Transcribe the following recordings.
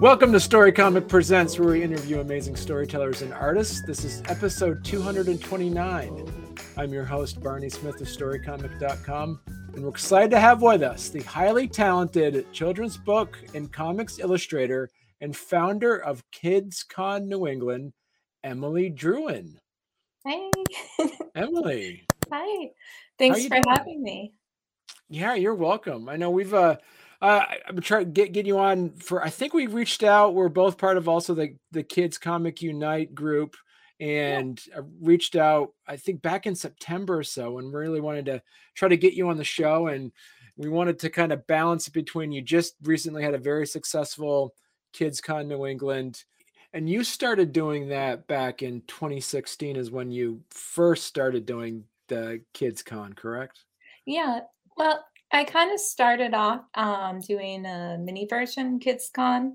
Welcome to Story Comic Presents, where we interview amazing storytellers and artists. This is episode 229. I'm your host, Barney Smith of StoryComic.com, and we're excited to have with us the highly talented children's book and comics illustrator and founder of Kids Con New England, Emily Druin. Hey. Emily. Hi. Thanks for doing? having me. Yeah, you're welcome. I know we've uh uh, I'm trying to get get you on for. I think we reached out. We're both part of also the the Kids Comic Unite group, and yeah. reached out. I think back in September or so, and really wanted to try to get you on the show. And we wanted to kind of balance between you. Just recently had a very successful Kids Con New England, and you started doing that back in 2016. Is when you first started doing the Kids Con, correct? Yeah. Well, I kind of started off um, doing a mini version KidsCon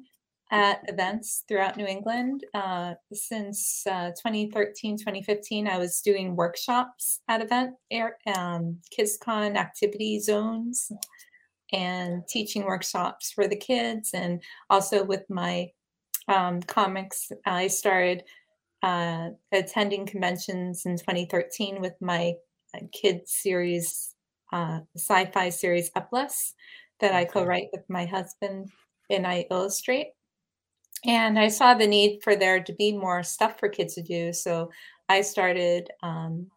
at events throughout New England. Uh, since uh, 2013, 2015, I was doing workshops at event air, um, KidsCon activity zones and teaching workshops for the kids. And also with my um, comics, I started uh, attending conventions in 2013 with my uh, kids series uh, sci-fi series Upless that I co-write with my husband and I illustrate. And I saw the need for there to be more stuff for kids to do, so I started um,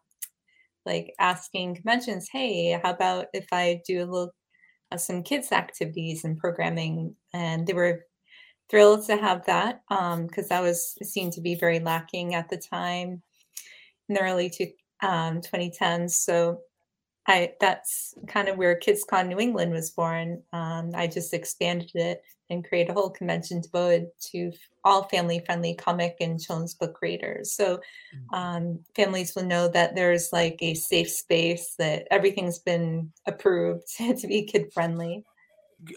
like asking conventions, "Hey, how about if I do a little uh, some kids activities and programming?" And they were thrilled to have that because um, that was seen to be very lacking at the time in the early two, um, 2010s. So I that's kind of where KidsCon New England was born. Um, I just expanded it and created a whole convention devoted to all family-friendly comic and children's book readers. So mm-hmm. um, families will know that there's like a safe space that everything's been approved to be kid-friendly.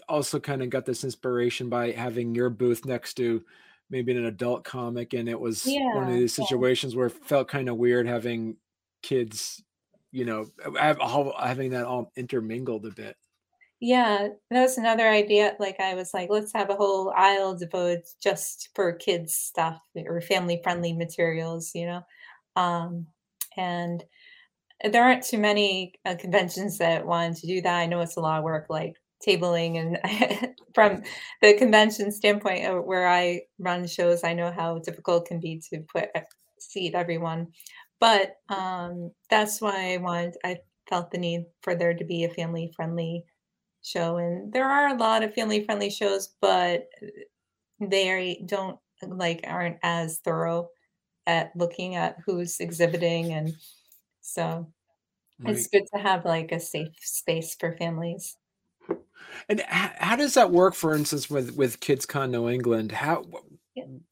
Also, kind of got this inspiration by having your booth next to maybe an adult comic, and it was yeah, one of these situations yeah. where it felt kind of weird having kids you know, having that all intermingled a bit. Yeah, that was another idea. Like I was like, let's have a whole aisle devoted just for kids stuff or family friendly materials, you know. Um, and there aren't too many uh, conventions that want to do that. I know it's a lot of work, like tabling, and from the convention standpoint, where I run shows, I know how difficult it can be to put uh, seat everyone. But um, that's why I wanted, I felt the need for there to be a family friendly show. And there are a lot of family friendly shows, but they don't like aren't as thorough at looking at who's exhibiting. And so right. it's good to have like a safe space for families. And how does that work, for instance, with with Kids Con New England? How.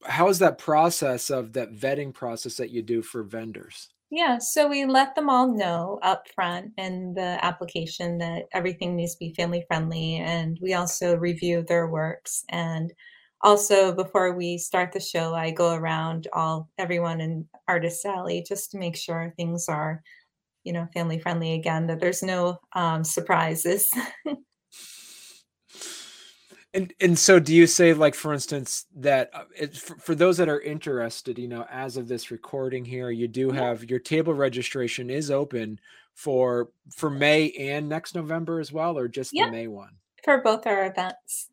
How is that process of that vetting process that you do for vendors? Yeah, so we let them all know up front in the application that everything needs to be family friendly. And we also review their works. And also before we start the show, I go around all everyone in Artist Alley just to make sure things are, you know, family friendly again, that there's no um, surprises. And and so, do you say, like, for instance, that uh, it, for, for, those that are interested, you know, as of this recording here, you do have your table registration is open for for May and next November as well, or just the May one for both our events.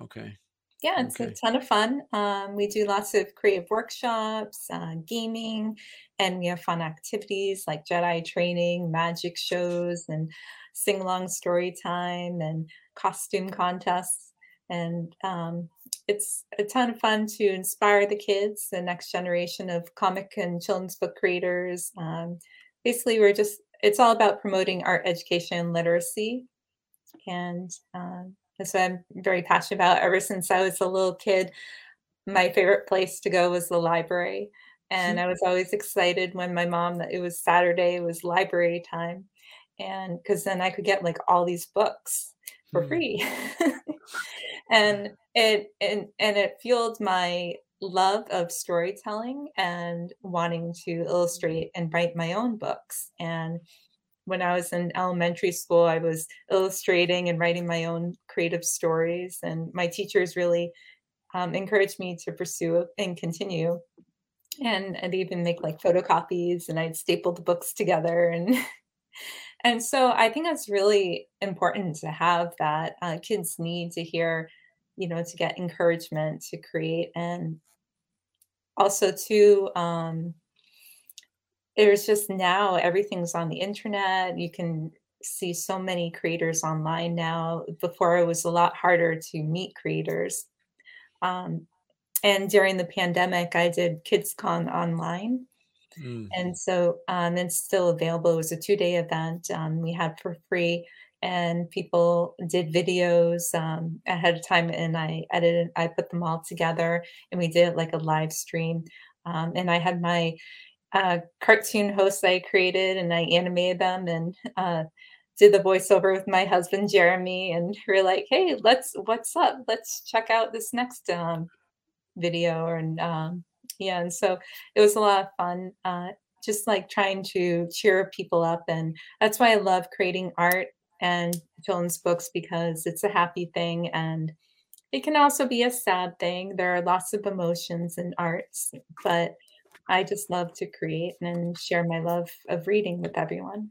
Okay. Yeah, it's okay. a ton of fun. Um, we do lots of creative workshops, uh, gaming, and we have fun activities like Jedi training, magic shows, and sing along story time and costume contests and um, it's a ton of fun to inspire the kids, the next generation of comic and children's book creators. Um, basically, we're just it's all about promoting art education and literacy, and um, that's what I'm very passionate about. Ever since I was a little kid, my favorite place to go was the library, and I was always excited when my mom that it was Saturday, it was library time, and because then I could get like all these books for mm. free. and it and, and it fueled my love of storytelling and wanting to illustrate and write my own books and when i was in elementary school i was illustrating and writing my own creative stories and my teachers really um, encouraged me to pursue and continue. And I'd even make like photocopies and I'd staple the books together and and so I think that's really important to have that uh, kids need to hear, you know, to get encouragement to create and also to um, there's just now everything's on the internet. You can see so many creators online now. Before it was a lot harder to meet creators. Um, and during the pandemic, I did KidsCon online. Mm. And so um, it's still available. It was a two day event um, we had for free, and people did videos um, ahead of time. And I edited, I put them all together, and we did like a live stream. Um, and I had my uh, cartoon hosts I created, and I animated them, and uh, did the voiceover with my husband Jeremy, and we're like, "Hey, let's what's up? Let's check out this next um, video." And um, yeah, and so it was a lot of fun, uh, just like trying to cheer people up, and that's why I love creating art and children's books because it's a happy thing and it can also be a sad thing. There are lots of emotions in arts, but I just love to create and share my love of reading with everyone.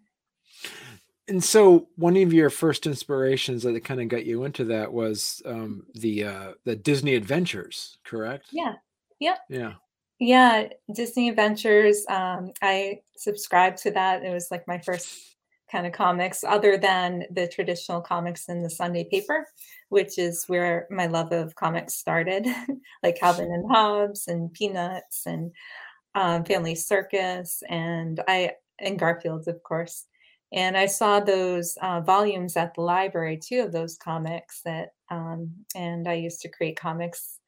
And so one of your first inspirations that kind of got you into that was um, the uh, the Disney Adventures, correct? Yeah. Yep. Yeah. Yeah. Disney Adventures. Um, I subscribed to that. It was like my first kind of comics, other than the traditional comics in the Sunday paper, which is where my love of comics started, like Calvin and Hobbes and Peanuts and um, Family Circus and I and Garfield, of course. And I saw those uh, volumes at the library too of those comics that, um, and I used to create comics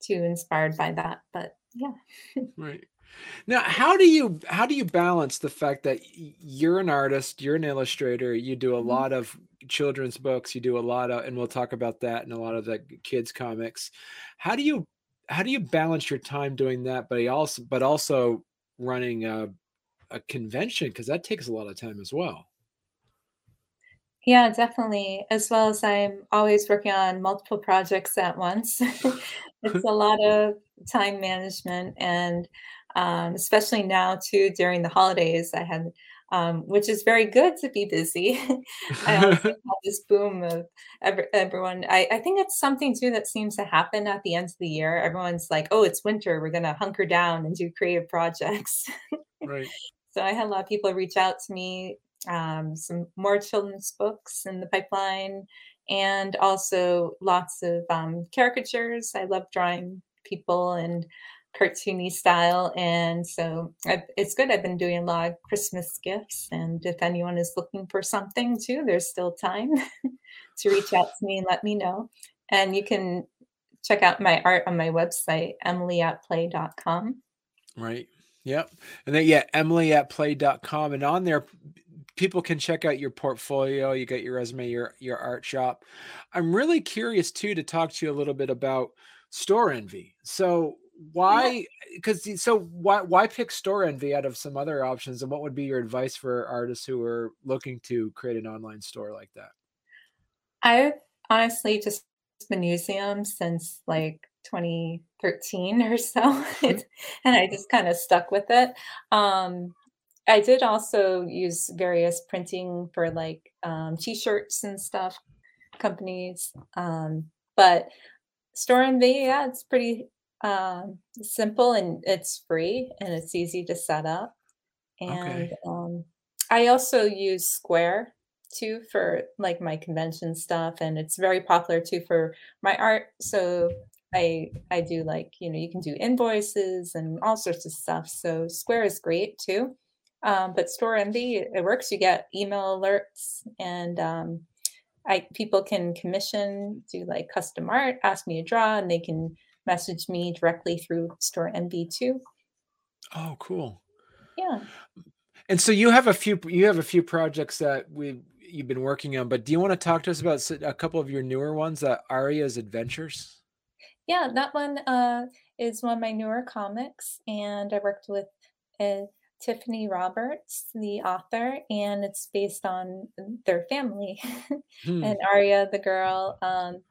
too, inspired by that. But yeah. right. Now, how do you how do you balance the fact that you're an artist, you're an illustrator, you do a Mhm. lot of children's books, you do a lot of, and we'll talk about that and a lot of the kids comics. How do you how do you balance your time doing that, but also but also running a, a convention because that takes a lot of time as well. Yeah, definitely. As well as I'm always working on multiple projects at once. It's a lot of time management and um, especially now too during the holidays I had um, which is very good to be busy. I also have this boom of ever everyone I, I think it's something too that seems to happen at the end of the year. Everyone's like, oh, it's winter, we're gonna hunker down and do creative projects. right. So I had a lot of people reach out to me, um, some more children's books in the pipeline, and also lots of um, caricatures. I love drawing people and cartoony style, and so i it's good. I've been doing a lot of Christmas gifts, and if anyone is looking for something too, there's still time to reach out to me and let me know. And you can check out my art on my website, emily at play dot com. Right. Yep. And then yeah, Emily at play dot com, and on there people can check out your portfolio, you got your resume, your your art shop. I'm really curious too to talk to you a little bit about Storenvy. So why because so why why pick Storenvy out of some other options and what would be your advice for artists who are looking to create an online store like that? I've honestly just been using them since like 2013 or so, and I just kind of stuck with it. Um, I did also use various printing for like um, t-shirts and stuff, companies. Um, but Storenvy, yeah, it's pretty um, simple and it's free and it's easy to set up. And Okay. um, I also use Square too for like my convention stuff, and it's very popular too for my art. So I I do like you know you can do invoices and all sorts of stuff. So Square is great too. Um, but Storenvy it works. You get email alerts, and um, I people can commission do like custom art, ask me to draw, and they can message me directly through Storenvy too. Oh, cool. Yeah. And so you have a few you have a few projects that we you've been working on, but do you want to talk to us about a couple of your newer ones, uh, Aria's Adventures? Yeah, that one uh, is one of my newer comics, and I worked with uh, Tiffany Roberts, the author, and it's based on their family. Hmm. and Arya, the girl, um,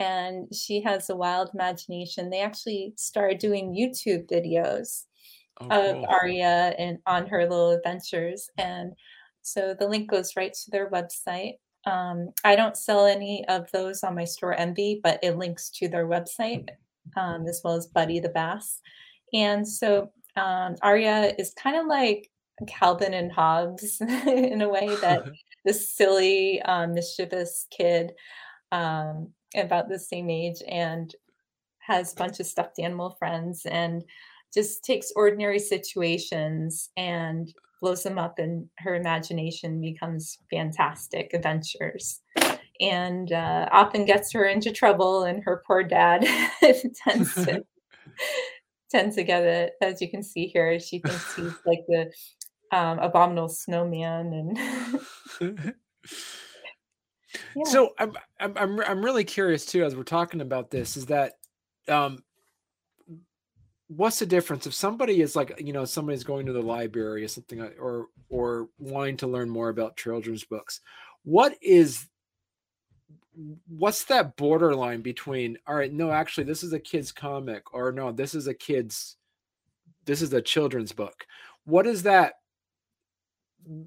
and she has a wild imagination. They actually started doing YouTube videos Oh, of cool. Aria and on her little adventures, and so the link goes right to their website. Um, I don't sell any of those on my Storenvy, but it links to their website um, as well as Buddy the Bass. And so um, Arya is kind of like Calvin and Hobbes in a way that this silly, um, mischievous kid um, about the same age and has a bunch of stuffed animal friends and just takes ordinary situations and blows them up and her imagination becomes fantastic adventures. And uh, often gets her into trouble and her poor dad tends to tends to get it as you can see here she thinks he's like the um, abominable snowman and yeah. So I'm I'm I'm I'm really curious too as we're talking about this is that um what's the difference? If somebody is like you know somebody's going to the library or something or or wanting to learn more about children's books what is what's that borderline between all right no actually this is a kid's comic or no this is a kid's this is a children's book what is that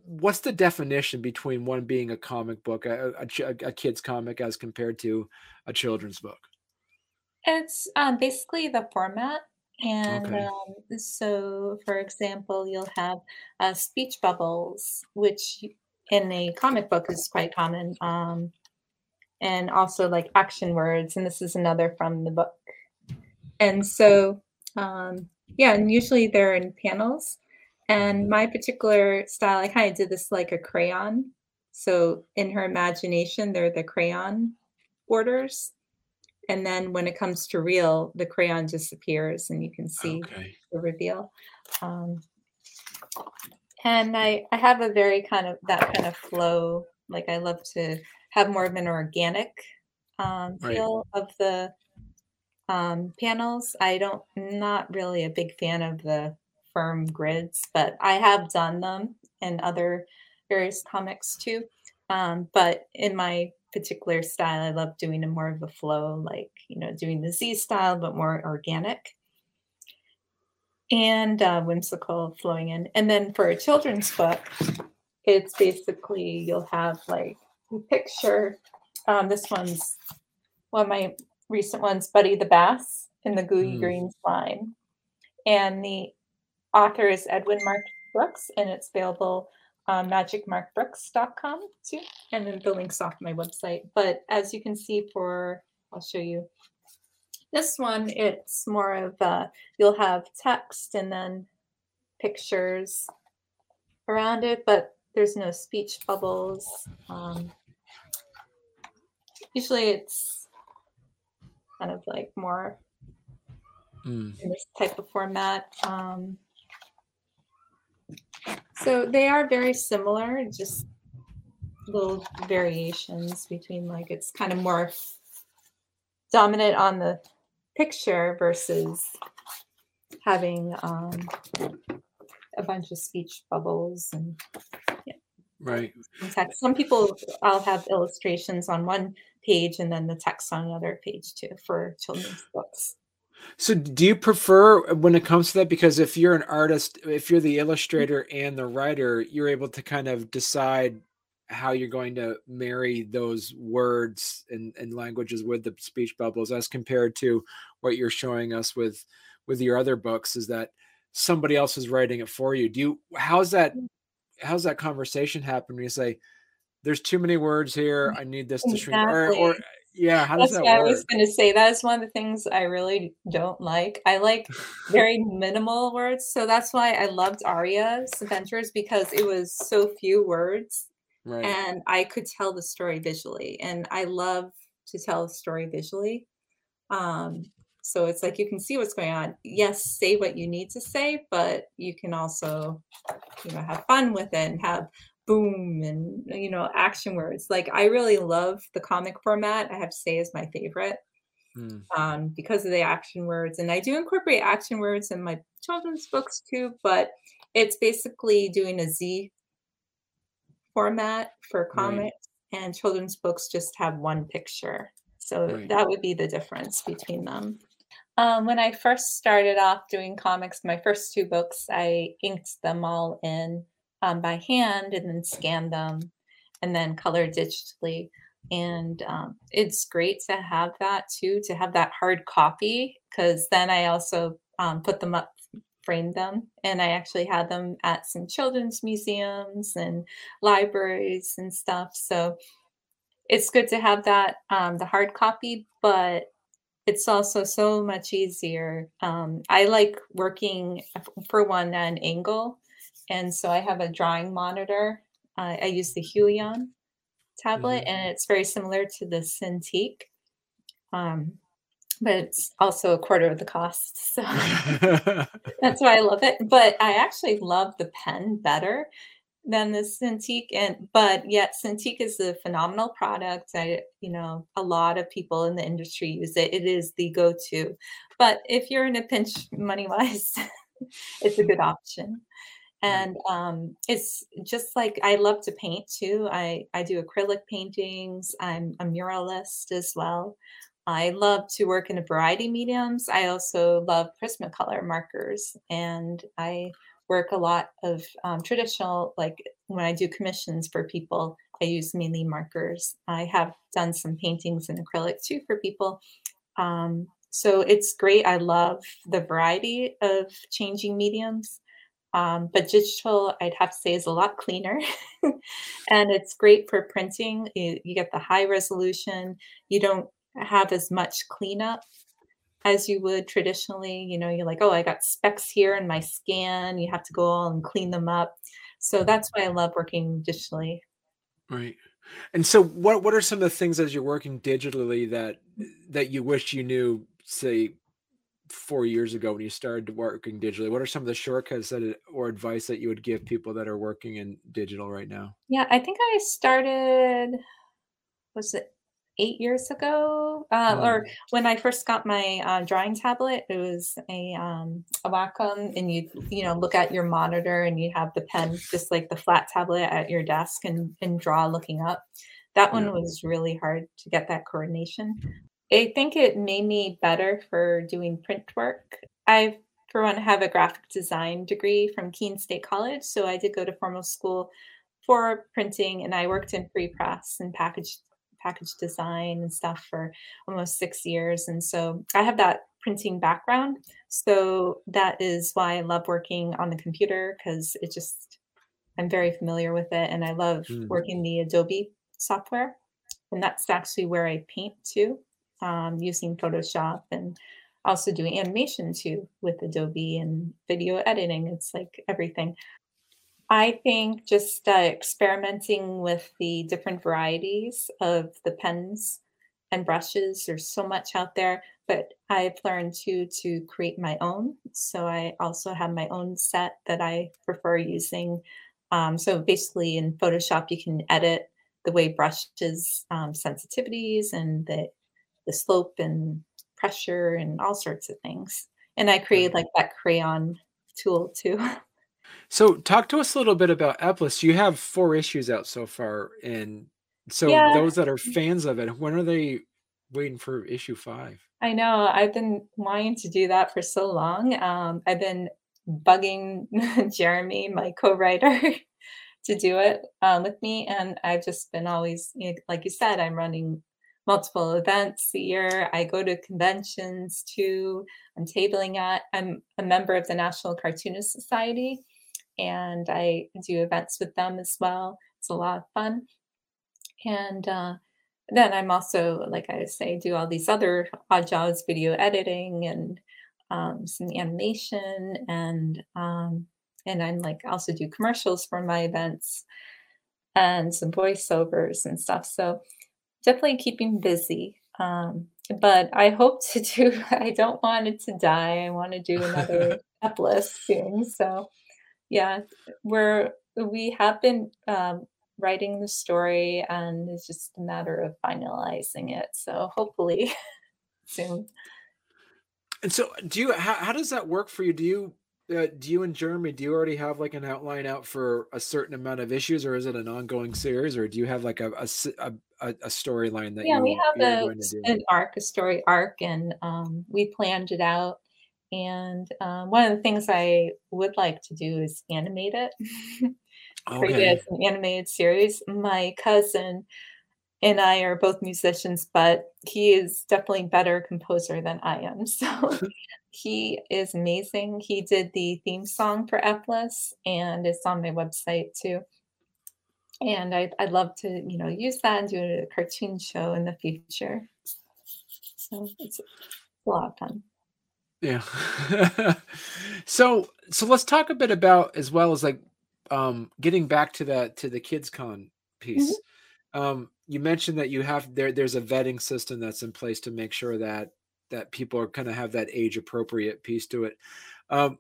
what's the definition between one being a comic book a, a, a kid's comic as compared to a children's book It's um, basically the format. And okay um, so, for example, you'll have uh, speech bubbles, which in a comic book is quite common, um, and also like action words. And this is another from the book. And so, um, yeah, and usually they're in panels. And my particular style, I kind of did this like a crayon. So, in her imagination, they're the crayon orders and then when it comes to real the crayon disappears and you can see okay the reveal um, and i i have a very kind of that kind of flow like i love to have more of an organic um, right. feel of the um, panels. I don't not really a big fan of the firm grids but i have done them in other various comics too. Um, but in my particular style, I love doing a more of a flow, like you know, doing the Z style, but more organic. And uh, whimsical flowing in. And then for a children's book, it's basically you'll have like picture. Um, this one's one of my recent ones, Buddy the Bass in the Gooey Mm, Greens line, and the author is Edwin Mark Brooks, and it's available on magicmarkbrooks.com too. And then the link's off my website. But as you can see for, I'll show you this one, it's more of uh, you'll have text and then pictures around it, but there's no speech bubbles. Um, usually it's kind of like more mm, in this type of format. Um, so they are very similar, just little variations between like it's kind of more dominant on the picture versus having um, a bunch of speech bubbles and right and text. Some people I'll have illustrations on one page and then the text on another page too for children's books. So do you prefer uh, when it comes to that? Because if you're an artist, if you're the mm-hmm. illustrator and the writer, you're able to kind of decide how you're going to marry those words and, and languages with the speech bubbles as compared to what you're showing us with with your other books is that somebody else is writing it for you. Do you how's that mm. How's that conversation happen when you say there's too many words here, I need this to shrink or or yeah, how does That's that what I was going to say. That is one of the things I really don't like. I like very minimal words. So that's why I loved Aria's Adventures because it was so few words Right. and I could tell the story visually. And I love to tell a story visually. Um, so it's like you can see what's going on. Yes, say what you need to say, but you can also, you know, have fun with it and have boom and you know action words. Like I really love the comic format. I have to say is my favorite Mm, um, because of the action words. And I do incorporate action words in my children's books too, but it's basically doing a Z format for right. comics, and children's books just have one picture. So Right. that would be the difference between them. Um, when I first started off doing comics, my first two books, I inked them all in um, by hand and then scanned them and then colored digitally. And um, it's great to have that too, to have that hard copy, because then I also um, put them up, framed them, and I actually had them at some children's museums and libraries and stuff. So it's good to have that um, the hard copy, but it's also so much easier. Um, I like working for one at an angle, and so I have a drawing monitor. Uh, I use the Huion tablet, Mhm. and it's very similar to the Cintiq, um, but it's also a quarter of the cost. So that's why I love it. But I actually love the pen better than the Cintiq, and but yet Cintiq is a phenomenal product. I, you know, a lot of people in the industry use it. It is the go-to. But if you're in a pinch money-wise, it's a good option. And um, it's just like I love to paint too. I I do acrylic paintings. I'm a muralist as well. I love to work in a variety of mediums. I also love Prismacolor markers, and I work a lot of um, traditional, like when I do commissions for people, I use mainly markers. I have done some paintings in acrylic too for people. Um, so it's great. I love the variety of changing mediums. Um, but digital, I'd have to say, is a lot cleaner. and it's great for printing. You, you get the high resolution. You don't have as much cleanup as you would traditionally. You know, you're like, oh, I got specks here in my scan. You have to go all and clean them up. So that's why I love working digitally. Right. And so what what are some of the things as you're working digitally that that you wish you knew, say, 4 years ago when you started working digitally? What are some of the shortcuts that or advice that you would give people that are working in digital right now? Yeah, I think I started, was it eight years ago? Uh, or Um, when I first got my uh, drawing tablet, it was a um, a Wacom, and you you know look at your monitor and you have the pen just like the flat tablet at your desk and and draw looking up. That one was really hard to get that coordination. I think it made me better for doing print work. I, for one, have a graphic design degree from Keene State College, so I did go to formal school for printing, and I worked in pre-press and package package design and stuff for almost six years. And so I have that printing background. So that is why I love working on the computer because it just I'm very familiar with it, and I love Mm, working the Adobe software. And that's actually where I paint too, um, using Photoshop and also doing animation too with Adobe and video editing. It's like everything. I think just uh, experimenting with the different varieties of the pens and brushes. There's so much out there, but I've learned too to create my own. So I also have my own set that I prefer using. Um, so basically, in Photoshop, you can edit the way brushes um, sensitivities and the the slope and pressure and all sorts of things. And I create like that crayon tool too. So talk to us a little bit about Eplis. You have 4 issues out so far, and so yeah, those that are fans of it, when are they waiting for issue 5? I know. I've been wanting to do that for so long. Um, I've been bugging Jeremy, my co-writer, to do it um, with me, and I've just been always, you know, like you said, I'm running multiple events a year. I go to conventions too. I'm tabling at. I'm a member of the National Cartoonist Society, and I do events with them as well. It's a lot of fun. And uh, then I'm also, like I say, do all these other odd jobs, video editing and um, some animation, and um, and I'm like also do commercials for my events and some voiceovers and stuff. So definitely keeping busy. Um, but I hope to do. I don't want it to die. I want to do another Epless soon. So yeah, we're we have been um, writing the story, and it's just a matter of finalizing it. So hopefully soon. And so do you how how does that work for you? Do you uh, do you and Jeremy, do you already have like an outline out for a certain amount of issues or is it an ongoing series or do you have like a a a storyline that yeah, you, we have a going to do. an arc, a story arc, and um, we planned it out. And um, one of the things I would like to do is animate it, create Okay. an animated series. My cousin and I are both musicians, but he is definitely better composer than I am. So he is amazing. He did the theme song for Efless, and it's on my website too. And I'd, I'd love to, you know, use that and do a cartoon show in the future. So it's a lot of fun. Yeah. so so let's talk a bit about as well as like um getting back to that to the kids con piece. Um you mentioned that you have there there's a vetting system that's in place to make sure that that people are kind of have that age appropriate piece to it. Um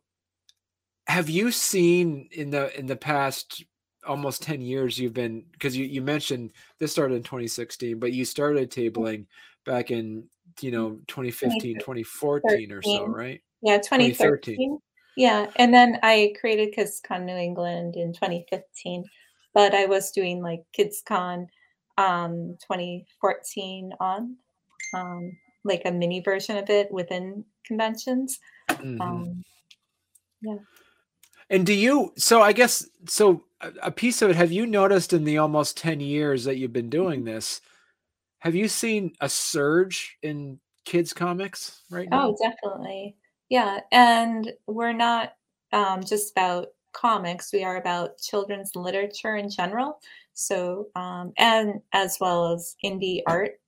have you seen in the in the past almost 10 years you've been because you, you mentioned this started in 2016 but you started tabling back in you know 2015 2014 or so right Yeah, 2013 2013. Yeah, and then I created KidsCon New England in 2015, but I was doing like KidsCon um 2014 on, um, like a mini version of it within conventions. hmm Um, yeah. and do you so i guess so a, a piece of it have you noticed in the almost 10 years that you've been doing this have you seen a surge in kids comics right now? Oh, definitely. Yeah, and we're not um, just about comics. We are about children's literature in general. So, um, and as well as indie art.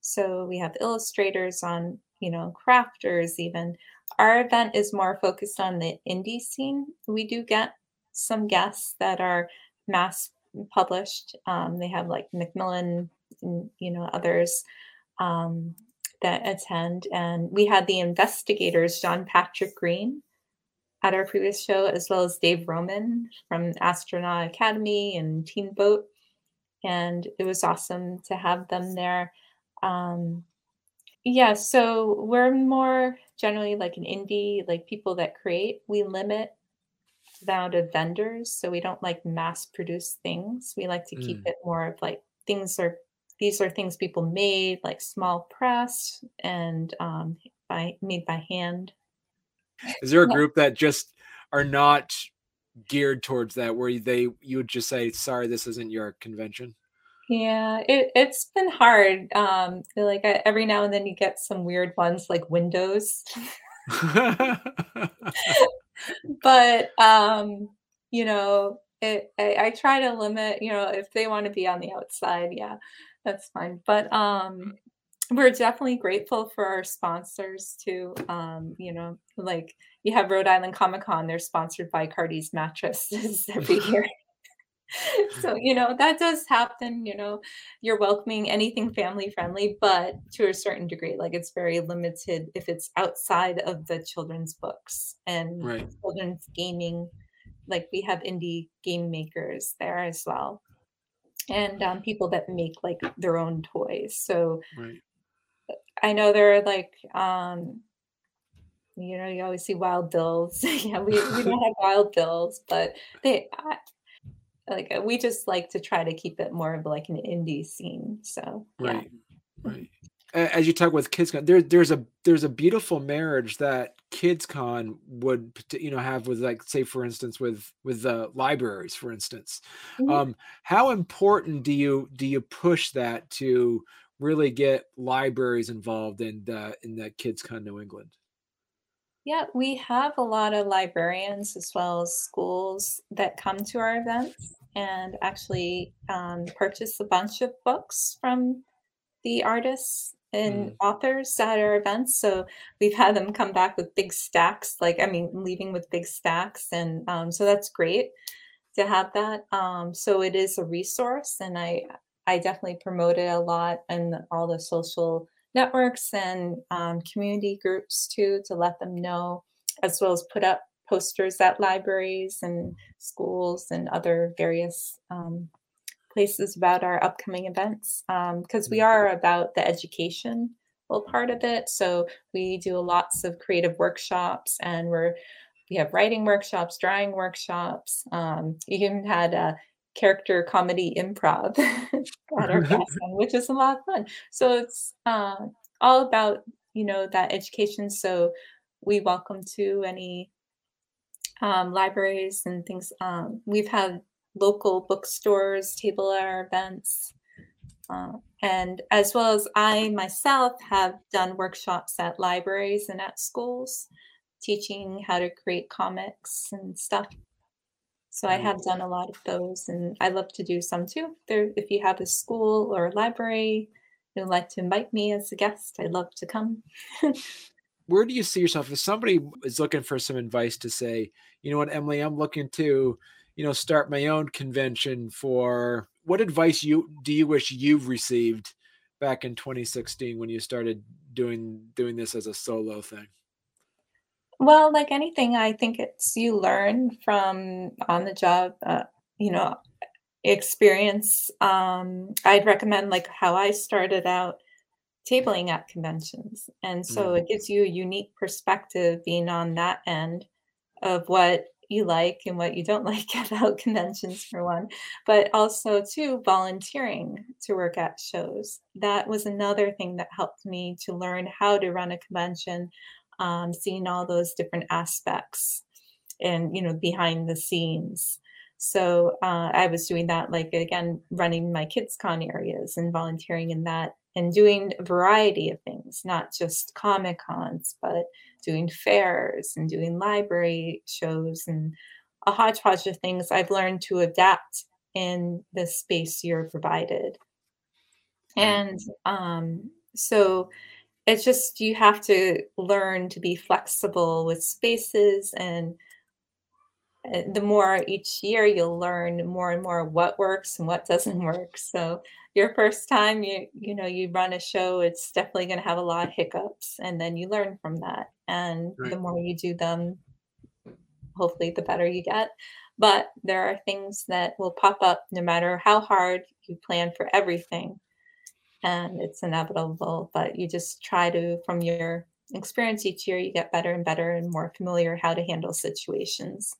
So we have illustrators on, you know, crafters even. Our event is more focused on the indie scene. We do get some guests that are mass published. Um, they have like Macmillan, and, you know, others um, that attend. And we had the InvestiGators, John Patrick Green, at our previous show, as well as Dave Roman from Astronaut Academy and Teen Boat. And it was awesome to have them there. Um, yeah, so we're more generally like an indie, like people that create. We limit the amount of vendors, so we don't like mass produce things. We like to keep Mm. it more of like things are these are things people made, like small press and um, by made by hand. is there a group that just are not geared towards that where they you would just say sorry this isn't your convention Yeah, it it's been hard. Um, like I, every now and then you get some weird ones like Windows, but um, you know, it, I, I try to limit. You know, if they want to be on the outside, yeah, that's fine. But um, we're definitely grateful for our sponsors too. Um, you know, like you have Rhode Island Comic Con, they're sponsored by Cardi's mattresses every year. so you know that does happen you know you're welcoming anything family friendly but to a certain degree like it's very limited if it's outside of the children's books and right children's gaming like we have indie game makers there as well and um, people that make like their own toys so right. I know there are like um you know you always see wild bills. Yeah we, we don't have wild bills but they I, like we just like to try to keep it more of like an indie scene so yeah. Right right. A- as you talk with kidscon there there's a there's a beautiful marriage that kidscon would you know have with like say for instance with with the libraries for instance Mhm. um how important do you do you push that to really get libraries involved in the in the kidscon new england yeah we have a lot of librarians as well as schools that come to our events and actually um, purchase a bunch of books from the artists and Mm. authors at our events. So we've had them come back with big stacks, like, I mean, leaving with big stacks. And um, so that's great to have that. Um, so it is a resource, and I, I definitely promote it a lot in all the social networks and um, community groups too to let them know, as well as put up posters at libraries and schools and other various um, places about our upcoming events because we Mm. are about the education part of it so we do lots of creative workshops and we're we have writing workshops drawing workshops um, we even had a character comedy improv at our class, which is a lot of fun. So it's uh, all about you know that education. So we welcome to any um, libraries and things. Um, we've had local bookstores table at our events. Uh, and as well as I myself have done workshops at libraries and at schools, teaching how to create comics and stuff. So I have done a lot of those, and I love to do some too. There, if you have a school or a library who'd like to invite me as a guest, I'd love to come. Where do you see yourself if somebody is looking for some advice to say, you know what, Emily, I'm looking to, you know, start my own convention for what advice you do you wish you've received back in 2016 when you started doing doing this as a solo thing? Well, like anything, I think it's you learn from on the job, uh, you know, experience. Um, I'd recommend like how I started out tabling at conventions. And so Mm. it gives you a unique perspective being on that end of what you like and what you don't like about conventions for one, but also too volunteering to work at shows. That was another thing that helped me to learn how to run a convention, um, seeing all those different aspects and you know behind the scenes. So uh, I was doing that, like again, running my kids con areas and volunteering in that and doing a variety of things, not just Comic Cons, but doing fairs and doing library shows and a hodgepodge of things I've learned to adapt in the space you're provided. And um, so it's just you have to learn to be flexible with spaces and Uh, the more each year you'll learn more and more what works and what doesn't work. So your first time you you know you run a show, it's definitely going to have a lot of hiccups, and then you learn from that. And Right. the more you do them, hopefully the better you get. But there are things that will pop up no matter how hard you plan for everything, and it's inevitable. But you just try to, from your experience each year, you get better and better and more familiar how to handle situations.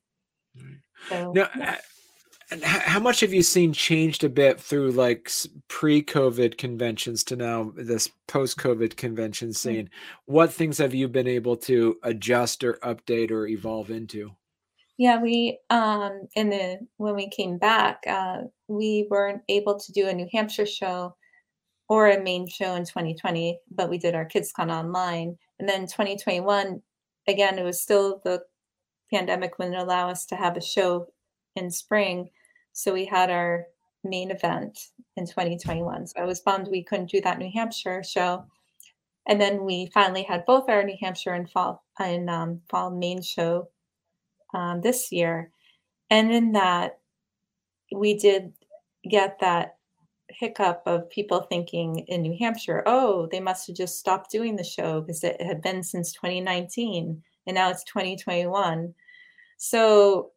So Now, yeah. and how much have you seen changed a bit through like pre-COVID conventions to now this post-COVID convention scene? What things have you been able to adjust or update or evolve into? Yeah, we um in the when we came back, uh we weren't able to do a New Hampshire show or a Maine show in 2020, but we did our KidsCon online. And then 2021, again, it was still the pandemic wouldn't allow us to have a show in spring. So we had our main event in 2021. So I was bummed we couldn't do that New Hampshire show. And then we finally had both our New Hampshire and fall and um, fall Maine show um, this year. And in that, we did get that hiccup of people thinking in New Hampshire, oh, they must have just stopped doing the show because it had been since 2019 and now it's 2021. So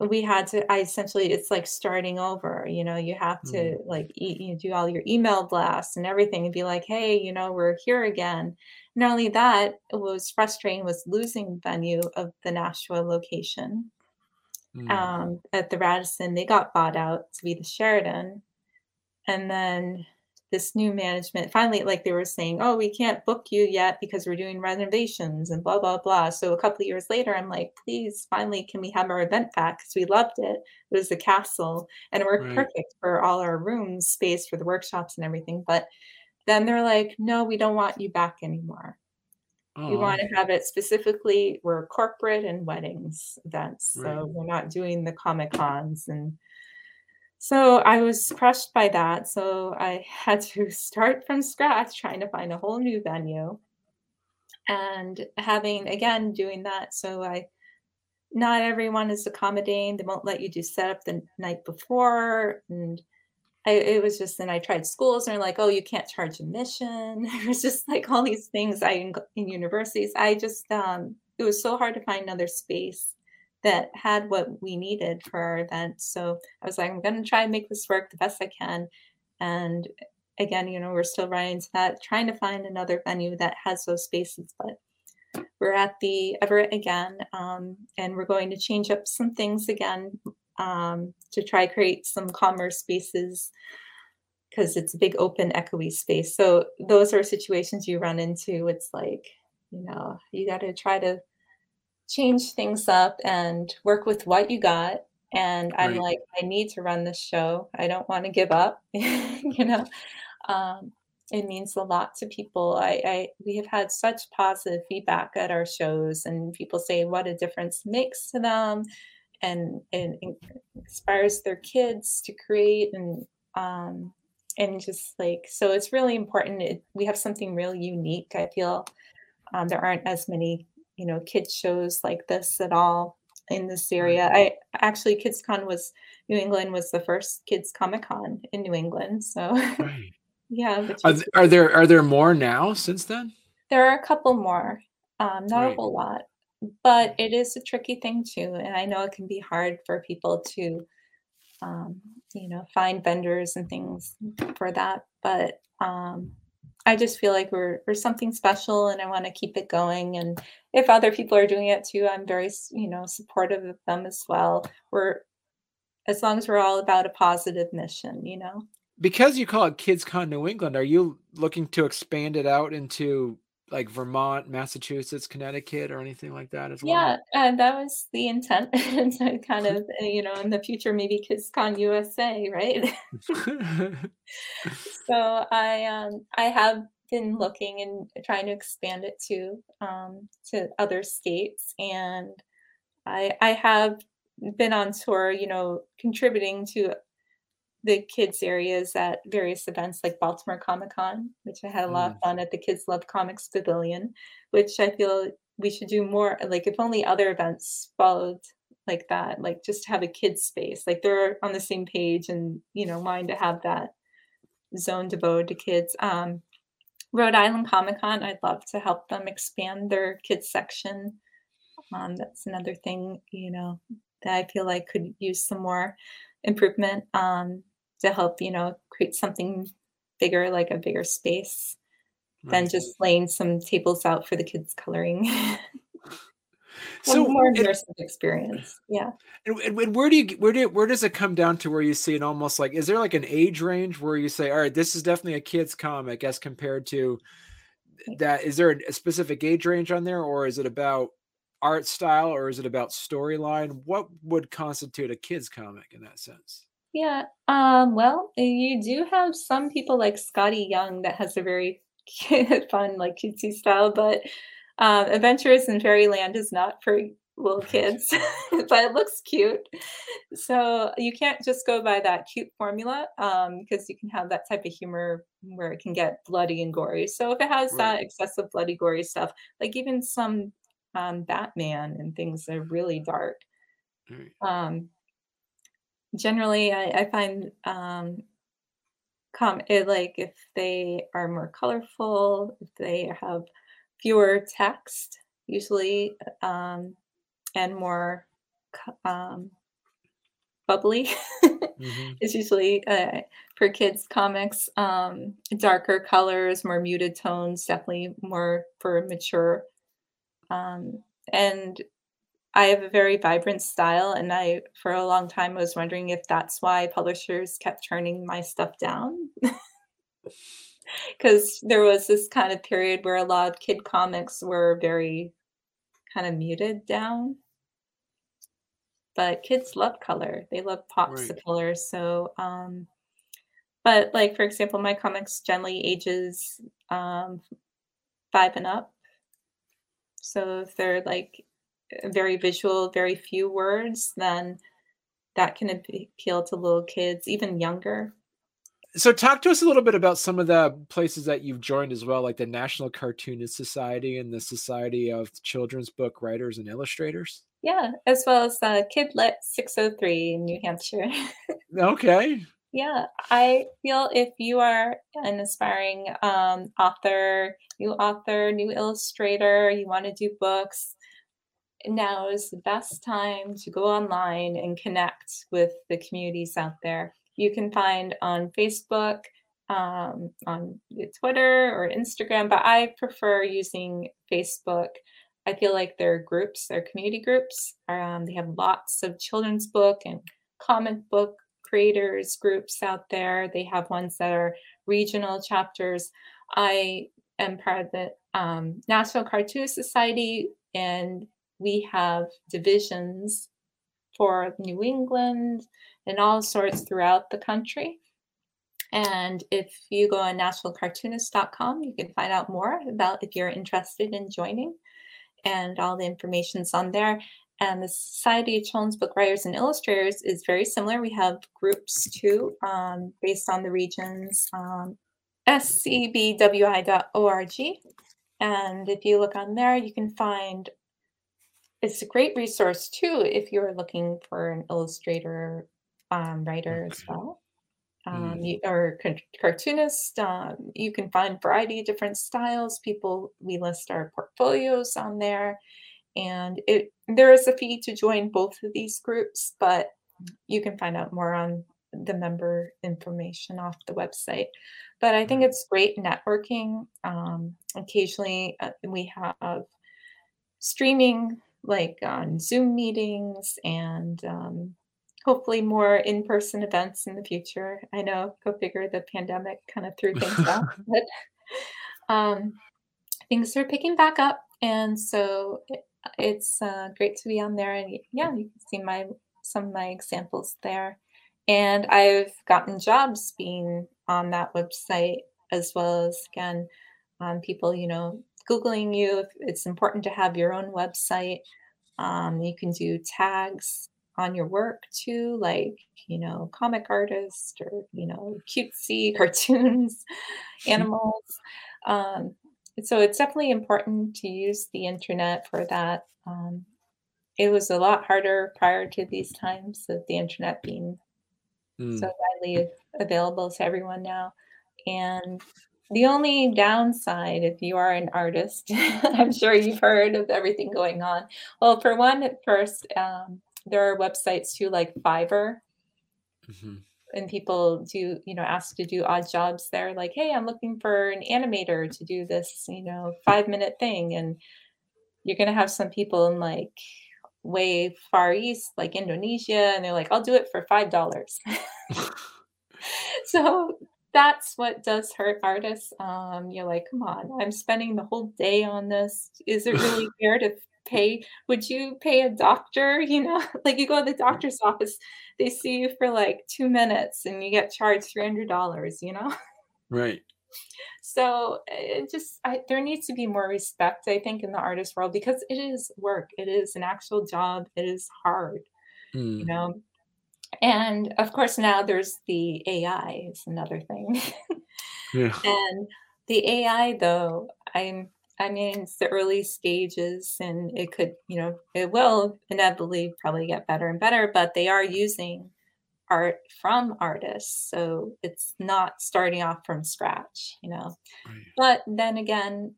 we had to, I essentially, it's like starting over, you know, you have Mm, to like, e- you do all your email blasts and everything and be like, hey, you know, we're here again. Not only that, it was frustrating was losing venue of the Nashua location mm, um, at the Radisson. They got bought out to be the Sheraton. And then this new management finally, like they were saying, oh, we can't book you yet because we're doing renovations and blah, blah, blah. So a couple of years later, I'm like, please, finally, can we have our event back? Because we loved it. It was the castle and it worked right. perfect for all our rooms, space for the workshops and everything. But then they're like, no, we don't want you back anymore. We want to have it specifically, we're corporate and weddings events. right. So we're not doing the Comic Cons and so I was crushed by that. So I had to start from scratch trying to find a whole new venue and having again doing that. So I not everyone is accommodating. They won't let you do setup the night before. And I, it was just, and I tried schools and they're like, oh, you can't charge admission. It was just like all these things I in, in universities. I just, um, it was so hard to find another space that had what we needed for our event. So I was like, I'm going to try and make this work the best I can. And again, you know, we're still running that, trying to find another venue that has those spaces. But we're at the Everett again, um, and we're going to change up some things again um, to try create some calmer spaces because it's a big open echoey space so those are situations you run into it's like you know you got to try to change things up and work with what you got. And i'm Right. like i need to run this show. I don't want to give up you know? Um, it means a lot to people. I, I we have had such positive feedback at our shows and people say what a difference makes to them and and it inspires their kids to create and um and just like so it's really important. It, we have something really unique i feel um, there aren't as many you know kids shows like this at all in this area i actually kidscon was new england was the first kids comic con in new england so Right. yeah Are, th- are there are there more now since then? there are a couple more um not a whole lot but it is a tricky thing too and i know it can be hard for people to um, you know, find vendors and things for that. But um, I just feel like we're we're something special, and I want to keep it going. And if other people are doing it too, I'm very you know supportive of them as well. We're as long as we're all about a positive mission, you know. Because you call it KidsCon New England, are you looking to expand it out into like Vermont, Massachusetts, Connecticut, or anything like that as well? Yeah, and that was the intent. and to kind of uh, you know in the future maybe KidsCon USA, right? So I um I have been looking and trying to expand it to um to other states and I I have been on tour, you know, contributing to the kids areas at various events like Baltimore Comic Con, which I had a lot of Mm, fun at the Kids Love Comics Pavilion, which I feel we should do more like if only other events followed like that, like just have a kids space. Like they're on the same page and you know, wanting to have that zone devoted to kids. Um, Rhode Island Comic Con, I'd love to help them expand their kids section. Um, that's another thing, you know, that I feel like could use some more improvement um, to help, you know, create something bigger, like a bigger space than just laying some tables out for the kids coloring. So, more immersive experience. Yeah. and, and where do you where do where does it come down to where you see it almost like is there like an age range where you say, all right, this is definitely a kid's comic as compared to that? Is there a specific age range on there, or is it about art style, or is it about storyline? What would constitute a kid's comic in that sense? Yeah. Um, well, uh, you do have some people like Skottie Young that has a very fun, like cutesy style, but um, Adventures in Fairyland is not for little kids, but it looks cute. So you can't just go by that cute formula um, because you can have that type of humor where it can get bloody and gory. So if it has right, that excessive bloody, gory stuff, like even some um, Batman and things are really dark. right. Um, generally, I, I find um, com it, like if they are more colorful, if they have fewer text, usually, um, and more um, bubbly, hmm is usually uh, for kids comics. Um, darker colors, more muted tones, definitely more for mature. Um, and I have a very vibrant style, and I, for a long time, was wondering if that's why publishers kept turning my stuff down. Because there was this kind of period where a lot of kid comics were very kind of muted down, but kids love color. They love pops Right. of color. So, um, but like for example, my comics generally ages um, five and up. So if they're like very visual, very few words, then that can appeal to little kids, even younger. So talk to us a little bit about some of the places that you've joined as well, like the National Cartoonist Society and the Society of Children's Book Writers and Illustrators. Yeah, as well as uh, Kidlit 603 in New Hampshire. Okay. yeah, I feel if you are an aspiring um, author, new author, new illustrator, you want to do books, now is the best time to go online and connect with the communities out there. You can find on Facebook, um, on Twitter or Instagram, but I prefer using Facebook. I feel like their groups, their community groups, um, they have lots of children's book and comic book creators groups out there. They have ones that are regional chapters. I am part of the um, National Cartoon Society, and we have divisions for New England and all sorts throughout the country. And if you go on nationalcartoonist.com, you can find out more about if you're interested in joining. And all the information's on there. And the Society of Children's Book Writers and Illustrators is very similar. We have groups too, um, based on the regions, um, scbwi.org. And if you look on there, you can find it's a great resource too if you're looking for an illustrator um, writer as well um, mm. you, or cartoonist. Um, you can find variety of different styles. People, we list our portfolios on there, and it there is a fee to join both of these groups, but you can find out more on the member information off the website. But I think mm. it's great networking. Um, occasionally, uh, we have streaming like on Zoom meetings and um, hopefully more in-person events in the future. I know, go figure, the pandemic kind of threw things off, but um, things are picking back up, and so it, it's uh, great to be on there. And yeah, you can see my some of my examples there, and I've gotten jobs being on that website as well as again, um, people you know googling you. It's important to have your own website. Um, you can do tags on your work too, like, you know, comic artist or, you know, cutesy cartoons, animals. Um, so it's definitely important to use the internet for that. Um, it was a lot harder prior to these times of the internet being mm. so widely available to everyone now. And the only downside, if you are an artist, I'm sure you've heard of everything going on. Well, for one, at first, um, there are websites too like Fiverr. Mm-hmm. And people do, you know, ask to do odd jobs there, like, hey, I'm looking for an animator to do this, you know, five minute thing. And you're going to have some people in like way far east, like Indonesia, and they're like, I'll do it for $5. so that's what does hurt artists. Um, you're like, come on, I'm spending the whole day on this. Is it really fair to pay would you pay a doctor you know like you go to the doctor's office they see you for like two minutes and you get charged $300 you know right so it just I, there needs to be more respect i think in the artist world because it is work it is an actual job it is hard mm. you know and of course now there's the ai is another thing yeah. and the ai though i'm I mean, it's the early stages and it could, you know, it will inevitably probably get better and better, but they are using art from artists. So it's not starting off from scratch, you know. Right. But then again,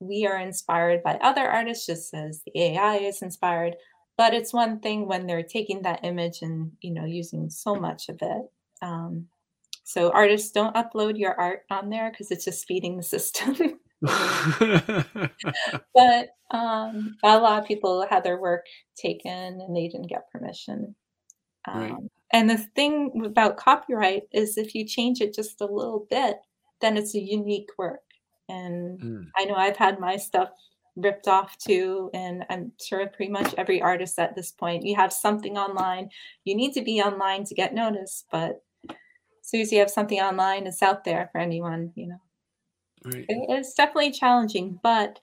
we are inspired by other artists just as the AI is inspired. But it's one thing when they're taking that image and, you know, using so much of it. Um, so artists don't upload your art on there because it's just feeding the system. but um, a lot of people had their work taken and they didn't get permission. Um, right. And the thing about copyright is if you change it just a little bit, then it's a unique work. And mm. I know I've had my stuff ripped off too. And I'm sure pretty much every artist at this point, you have something online. You need to be online to get noticed, but as soon as you have something online, it's out there for anyone, you know. Right. It's definitely challenging, but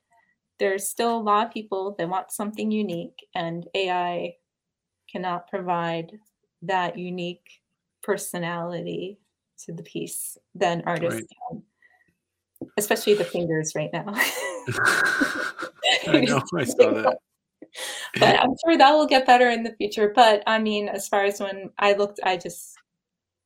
there's still a lot of people that want something unique, and AI cannot provide that unique personality to the piece than artists right. can, especially the fingers right now. I know, I saw that. But I'm sure that will get better in the future. But I mean, as far as when I looked, I just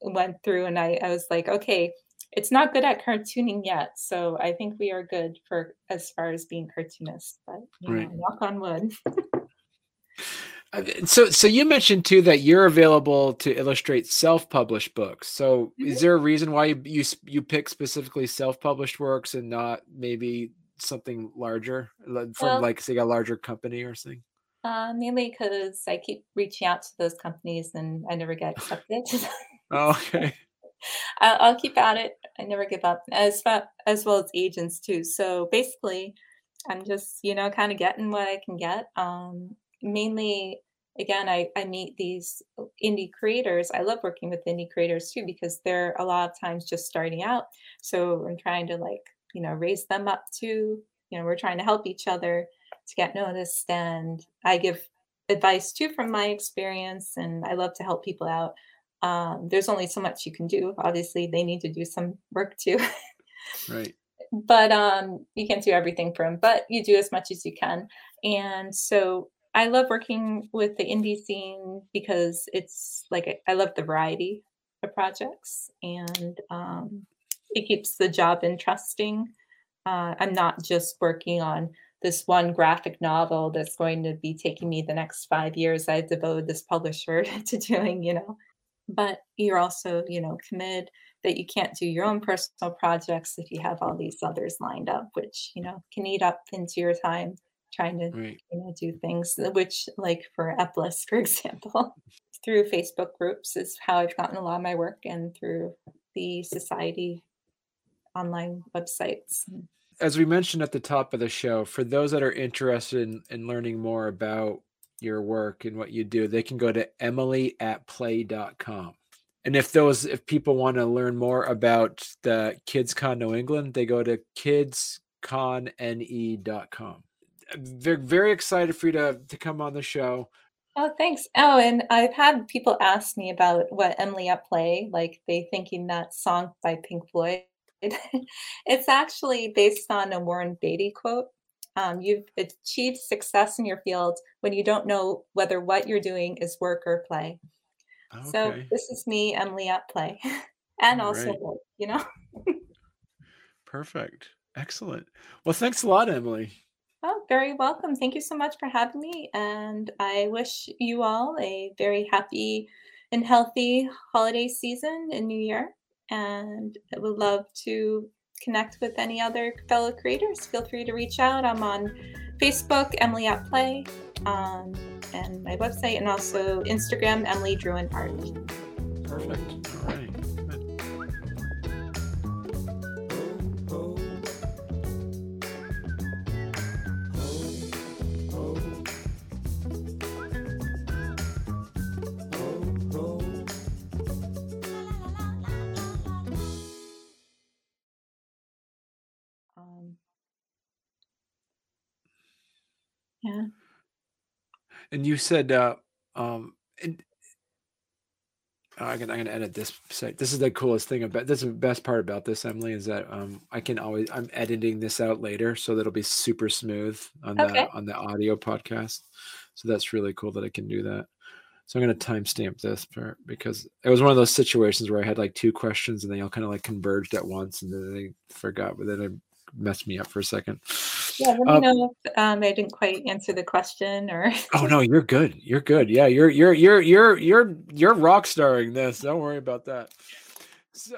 went through and I, I was like, okay, it's not good at cartooning yet, so I think we are good for as far as being cartoonists. But you right. know, knock on wood. So, so you mentioned too that you're available to illustrate self-published books. So, mm-hmm. is there a reason why you, you you pick specifically self-published works and not maybe something larger from well, like say a larger company or something? Uh, mainly because I keep reaching out to those companies and I never get accepted. Oh, okay. I- I'll keep at it. I never give up, as as well as agents too. So basically, I'm just you know kind of getting what I can get. Um, mainly, again, I I meet these indie creators. I love working with indie creators too because they're a lot of times just starting out. So I'm trying to like you know raise them up too. You know, we're trying to help each other to get noticed, and I give advice too from my experience, and I love to help people out um, there's only so much you can do. Obviously, they need to do some work too. Right. but um, you can't do everything for them, but you do as much as you can. And so I love working with the indie scene because it's like I love the variety of projects and um, it keeps the job interesting. Uh, I'm not just working on this one graphic novel that's going to be taking me the next five years. I've devoted this publisher to doing, you know, but you're also, you know, committed that you can't do your own personal projects if you have all these others lined up, which, you know, can eat up into your time trying to, Right. you know, do things, which, like for Eplis, for example, through Facebook groups is how I've gotten a lot of my work and through the society online websites. As we mentioned at the top of the show, for those that are interested in, in learning more about your work and what you do, they can go to emily at play.com. And if those if people want to learn more about the Kids Con New England, they go to kidsconne.com. They're very excited for you to, to come on the show. Oh, thanks. Oh, and I've had people ask me about what Emily at Play, like they thinking that song by Pink Floyd. It's actually based on a Warren Beatty quote. Um, you've achieved success in your field when you don't know whether what you're doing is work or play. So this is me, Emily at Play, and All also right. you know. Perfect. Excellent. Well, thanks a lot, Emily. Oh, very welcome. Thank you so much for having me, and I wish you all a very happy and healthy holiday season and New Year. And I would love to connect with any other fellow creators. Feel free to reach out. I'm on Facebook, Emily at Play, um, and my website, and also Instagram, Emily Drouin Art. Perfect. All right. And you said, uh, um, and oh, I'm gonna, I'm gonna edit this. Site. This is the coolest thing about this. Is the best part about this, Emily, is that um, I can always I'm editing this out later, so that'll be super smooth on Okay. the on the audio podcast. So that's really cool that I can do that. So I'm gonna timestamp this for because it was one of those situations where I had like two questions and they all kind of like converged at once, and then I forgot, but then it messed me up for a second. Yeah, let me Uh, know if um, I didn't quite answer the question or. Oh no, you're good. You're good. Yeah, you're you're you're you're you're you're rock starring this. Don't worry about that. So